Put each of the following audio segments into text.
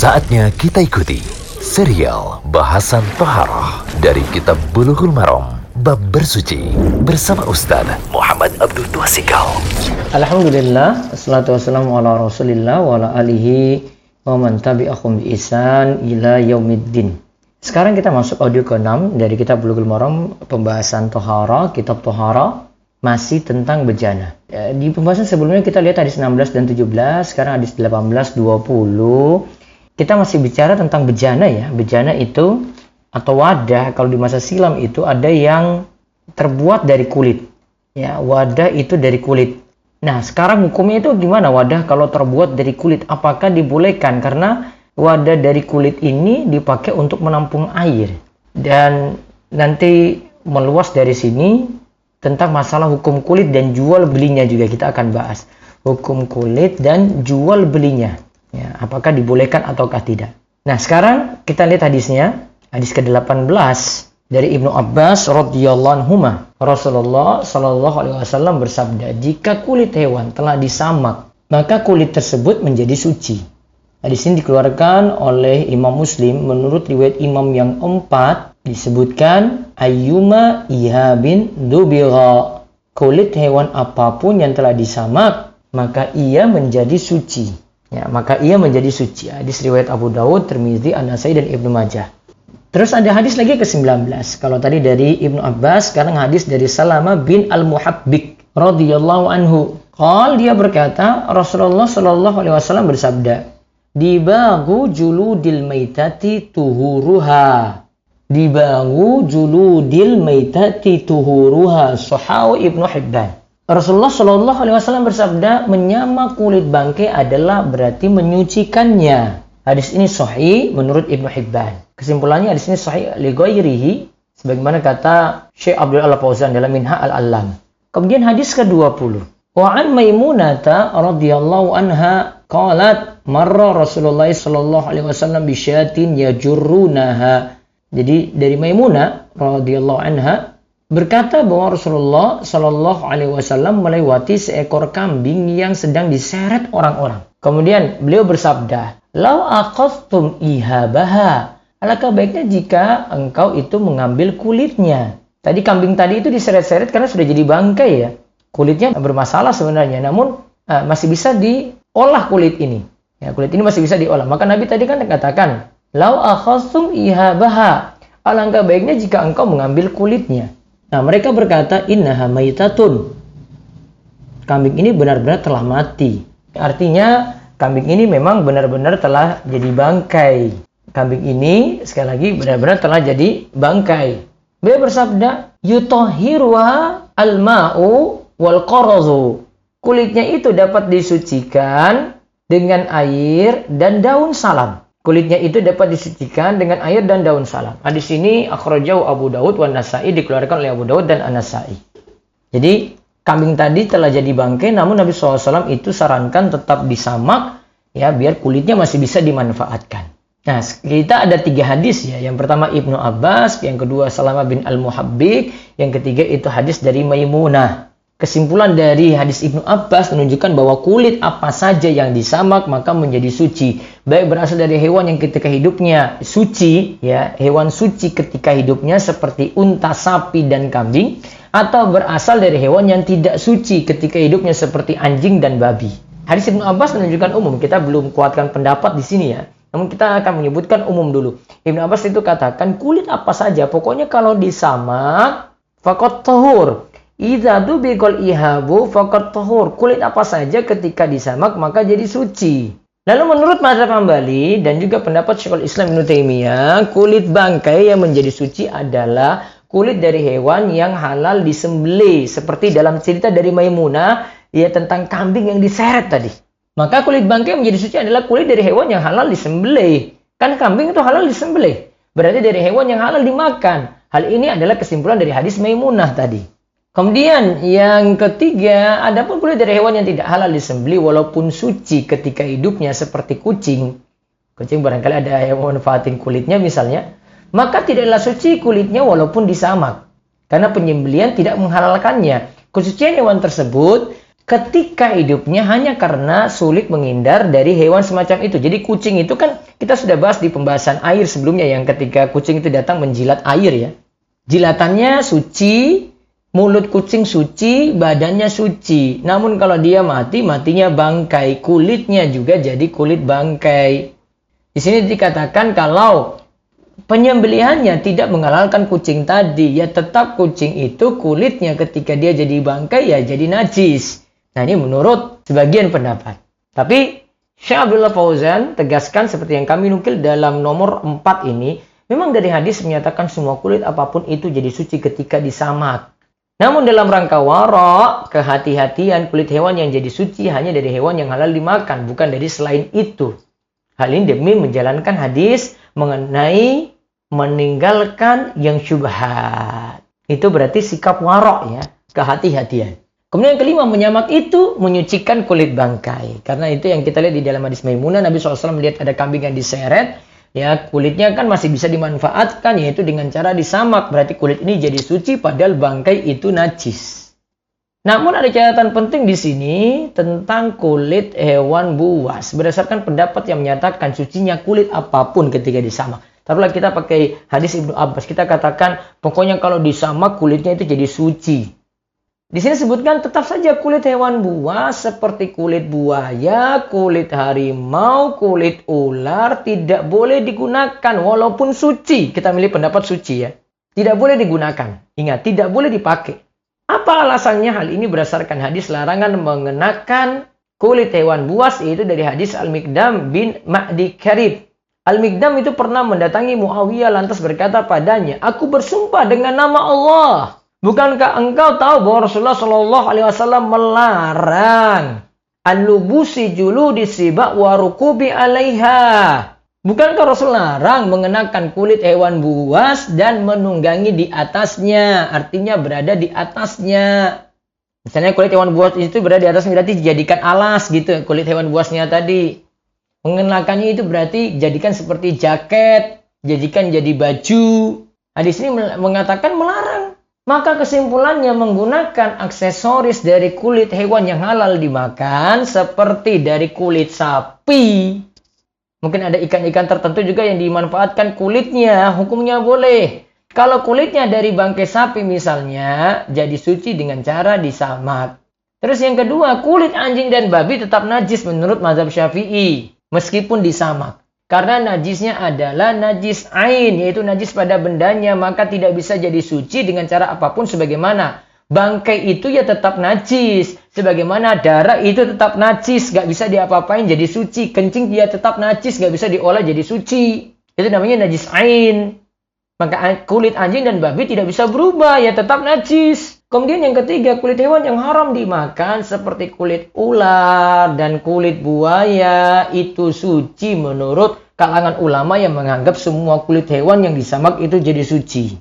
Saatnya kita ikuti serial bahasan Toharoh dari Kitab Bulughul Maram Bab Bersuci bersama Ustaz Muhammad Abdul Tuasikal. Alhamdulillah, assalatu wassalamu ala rasulillah wa ala alihi wa man tabi'ahum bi isan ila yaumiddin. Sekarang kita masuk audio ke-6 dari kitab Bulughul Maram pembahasan Tohara, kitab Tohara masih tentang bejana. Ya, di pembahasan sebelumnya kita lihat hadis 16 dan 17, sekarang hadis 18 20 kita masih bicara tentang bejana ya. Bejana itu atau wadah kalau di masa silam itu ada yang terbuat dari kulit. Ya, wadah itu dari kulit. Nah, sekarang hukumnya itu gimana wadah kalau terbuat dari kulit? Apakah dibolehkan? Karena wadah dari kulit ini dipakai untuk menampung air. Dan nanti meluas dari sini tentang masalah hukum kulit dan jual belinya juga kita akan bahas. Hukum kulit dan jual belinya. Ya, apakah dibolehkan ataukah tidak? Nah, sekarang kita lihat hadisnya. Hadis ke-18 dari Ibnu Abbas radhiyallahu anhu Rasulullah shallallahu alaihi wasallam bersabda, "Jika kulit hewan telah disamak, maka kulit tersebut menjadi suci." Hadis ini dikeluarkan oleh Imam Muslim menurut riwayat Imam yang empat disebutkan ayyuma ihabin dubira kulit hewan apa pun yang telah disamak maka ia menjadi suci ya maka ia menjadi suci. Hadis riwayat Abu Dawud, Tirmizi, An-Nasai dan Ibnu Majah. Terus ada hadis lagi ke-19. Kalau tadi dari Ibnu Abbas sekarang hadis dari Salama bin Al-Muhabbik radhiyallahu anhu. Qal dia berkata Rasulullah Shallallahu alaihi wasallam bersabda dibagu juludil maitati tuhuruha. Dibagu juludil maitati tuhuruha sahahu Ibnu Hibban Rasulullah Shallallahu Alaihi Wasallam bersabda, menyama kulit bangkai adalah berarti menyucikannya. Hadis ini sahih menurut Ibnu Hibban. Kesimpulannya hadis ini sahih ligoirihi, sebagaimana kata Syekh Abdul Al Fauzan dalam Minha Al Alam. Kemudian hadis ke-20. Wa an Maimunata radhiyallahu anha qalat marra Rasulullah sallallahu alaihi wasallam bi syatin yajurrunaha. Jadi dari Maimunah radhiyallahu anha berkata bahwa Rasulullah Shallallahu Alaihi Wasallam melewati seekor kambing yang sedang diseret orang-orang. Kemudian beliau bersabda, "Lau aqastum ihabaha." Alangkah baiknya jika engkau itu mengambil kulitnya. Tadi kambing tadi itu diseret-seret karena sudah jadi bangkai ya. Kulitnya bermasalah sebenarnya, namun uh, masih bisa diolah kulit ini. Ya, kulit ini masih bisa diolah. Maka Nabi tadi kan katakan, "Lau aqastum ihabaha." Alangkah baiknya jika engkau mengambil kulitnya. Nah, mereka berkata, innaha maitatun. Kambing ini benar-benar telah mati. Artinya, kambing ini memang benar-benar telah jadi bangkai. Kambing ini, sekali lagi, benar-benar telah jadi bangkai. Beliau bersabda, yutohirwa al-ma'u wal qarazu. Kulitnya itu dapat disucikan dengan air dan daun salam. Kulitnya itu dapat disucikan dengan air dan daun salam. Hadis ini akhrajahu Abu Daud wa Nasai dikeluarkan oleh Abu Daud dan An-Nasai. Jadi kambing tadi telah jadi bangkai namun Nabi SAW itu sarankan tetap disamak ya biar kulitnya masih bisa dimanfaatkan. Nah, kita ada tiga hadis ya. Yang pertama Ibnu Abbas, yang kedua Salama bin Al-Muhabbik, yang ketiga itu hadis dari Maimunah. Kesimpulan dari hadis Ibnu Abbas menunjukkan bahwa kulit apa saja yang disamak maka menjadi suci. Baik berasal dari hewan yang ketika hidupnya suci, ya hewan suci ketika hidupnya seperti unta, sapi, dan kambing, atau berasal dari hewan yang tidak suci ketika hidupnya seperti anjing dan babi. Hadis Ibnu Abbas menunjukkan umum. Kita belum kuatkan pendapat di sini ya. Namun kita akan menyebutkan umum dulu. Ibnu Abbas itu katakan kulit apa saja, pokoknya kalau disamak, fakot tohur, Idza dubikal ihabu faqat tahur. Kulit apa saja ketika disamak maka jadi suci. Lalu menurut mazhab Hambali dan juga pendapat Syekhul Islam Ibnu kulit bangkai yang menjadi suci adalah kulit dari hewan yang halal disembelih seperti dalam cerita dari Maimunah ya tentang kambing yang diseret tadi. Maka kulit bangkai menjadi suci adalah kulit dari hewan yang halal disembelih. Kan kambing itu halal disembelih. Berarti dari hewan yang halal dimakan. Hal ini adalah kesimpulan dari hadis Maimunah tadi. Kemudian yang ketiga, ada pun kulit dari hewan yang tidak halal disembeli walaupun suci ketika hidupnya seperti kucing. Kucing barangkali ada yang memanfaatin kulitnya misalnya, maka tidaklah suci kulitnya walaupun disamak. Karena penyembelian tidak menghalalkannya. Kesucian hewan tersebut ketika hidupnya hanya karena sulit menghindar dari hewan semacam itu. Jadi kucing itu kan kita sudah bahas di pembahasan air sebelumnya yang ketika kucing itu datang menjilat air ya. Jilatannya suci, mulut kucing suci, badannya suci. Namun kalau dia mati, matinya bangkai. Kulitnya juga jadi kulit bangkai. Di sini dikatakan kalau penyembelihannya tidak menghalalkan kucing tadi, ya tetap kucing itu kulitnya ketika dia jadi bangkai ya jadi najis. Nah ini menurut sebagian pendapat. Tapi Syekh Fauzan tegaskan seperti yang kami nukil dalam nomor 4 ini, memang dari hadis menyatakan semua kulit apa pun itu jadi suci ketika disamak. Namun dalam rangka warok, kehati-hatian kulit hewan yang jadi suci hanya dari hewan yang halal dimakan, bukan dari selain itu. Hal ini demi menjalankan hadis mengenai meninggalkan yang syubhat. Itu berarti sikap warok ya, kehati-hatian. Kemudian yang kelima, menyamak itu menyucikan kulit bangkai. Karena itu yang kita lihat di dalam hadis Maimunah, Nabi SAW melihat ada kambing yang diseret, ya kulitnya kan masih bisa dimanfaatkan, yaitu dengan cara disamak. Berarti kulit ini jadi suci, padahal bangkai itu najis. Namun ada catatan penting di sini tentang kulit hewan buas. Berdasarkan pendapat yang menyatakan sucinya kulit apa pun ketika disamak. Taruhlah kita pakai hadis Ibnu Abbas, kita katakan pokoknya kalau disamak kulitnya itu jadi suci. Di sini sebutkan tetap saja kulit hewan buas seperti kulit buaya, kulit harimau, kulit ular tidak boleh digunakan walaupun suci. Kita milih pendapat suci ya. Tidak boleh digunakan. Ingat, tidak boleh dipakai. Apa alasannya? Hal ini berdasarkan hadis larangan mengenakan kulit hewan buas yaitu dari hadis Al-Mikdam bin Ma'di Karib. Al-Mikdam itu pernah mendatangi Muawiyah lantas berkata padanya, Aku bersumpah dengan nama Allah Bukankah engkau tahu bahwa Rasulullah Shallallahu Alaihi Wasallam melarang an-lubusi julu disibak warukubi alaiha. Bukankah Rasul larang mengenakan kulit hewan buas dan menunggangi di atasnya? Artinya berada di atasnya. Misalnya kulit hewan buas itu berada di atas berarti dijadikan alas gitu kulit hewan buasnya tadi. Mengenakannya itu berarti jadikan seperti jaket, jadikan jadi baju. Nah, di sini mengatakan melarang maka kesimpulannya menggunakan aksesoris dari kulit hewan yang halal dimakan seperti dari kulit sapi. Mungkin ada ikan-ikan tertentu juga yang dimanfaatkan kulitnya, hukumnya boleh. Kalau kulitnya dari bangkai sapi misalnya, jadi suci dengan cara disamak. Terus yang kedua, kulit anjing dan babi tetap najis menurut mazhab syafi'i, meskipun disamak. Karena najisnya adalah najis ain, yaitu najis pada bendanya, maka tidak bisa jadi suci dengan cara apa pun sebagaimana. Bangkai itu ya tetap najis. Sebagaimana darah itu tetap najis, gak bisa diapa-apain jadi suci. Kencing dia tetap najis, gak bisa diolah jadi suci. Itu namanya najis ain. Maka kulit anjing dan babi tidak bisa berubah, ya tetap najis. Kemudian yang ketiga, kulit hewan yang haram dimakan seperti kulit ular dan kulit buaya itu suci menurut kalangan ulama yang menganggap semua kulit hewan yang disamak itu jadi suci.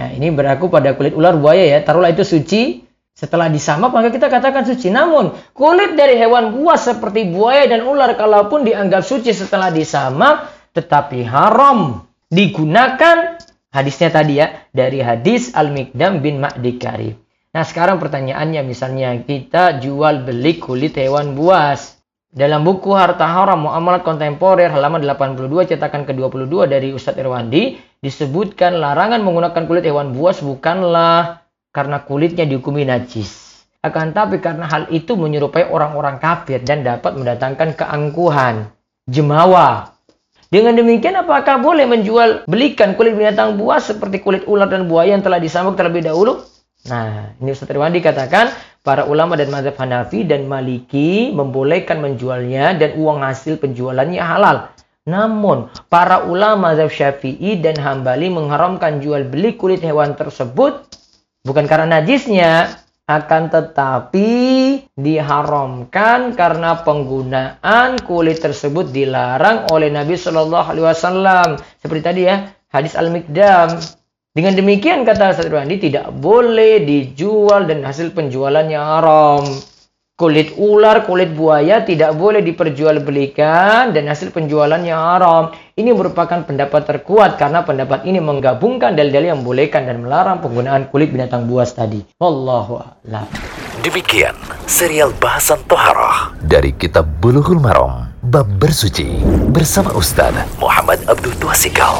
Nah, ini berlaku pada kulit ular buaya ya. Taruhlah itu suci, setelah disamak maka kita katakan suci. Namun, kulit dari hewan buas seperti buaya dan ular kalaupun dianggap suci setelah disamak tetapi haram digunakan Hadisnya tadi ya, dari hadis Al-Mikdam bin Ma'di Karib. Nah sekarang pertanyaannya misalnya kita jual beli kulit hewan buas. Dalam buku Harta Haram Muamalat Kontemporer halaman 82 cetakan ke-22 dari Ustadz Irwandi disebutkan larangan menggunakan kulit hewan buas bukanlah karena kulitnya dihukumi najis. Akan tapi karena hal itu menyerupai orang-orang kafir dan dapat mendatangkan keangkuhan, jemawa, dengan demikian apakah boleh menjual belikan kulit binatang buas seperti kulit ular dan buaya yang telah disambung terlebih dahulu? Nah, ini Ustaz Irwandi katakan para ulama dan mazhab Hanafi dan Maliki membolehkan menjualnya dan uang hasil penjualannya halal. Namun, para ulama mazhab Syafi'i dan Hambali mengharamkan jual beli kulit hewan tersebut bukan karena najisnya, akan tetapi diharamkan karena penggunaan kulit tersebut dilarang oleh Nabi Shallallahu Alaihi Wasallam. Seperti tadi ya hadis al mikdam dengan demikian kata Satrwandi tidak boleh dijual dan hasil penjualannya haram kulit ular, kulit buaya tidak boleh diperjualbelikan dan hasil penjualannya haram. Ini merupakan pendapat terkuat karena pendapat ini menggabungkan dalil-dalil yang membolehkan dan melarang penggunaan kulit binatang buas tadi. Wallahu a'lam. Demikian serial bahasan toharah dari kitab Bulughul Maram Bab Bersuci bersama Ustaz Muhammad Abdul Twasikal.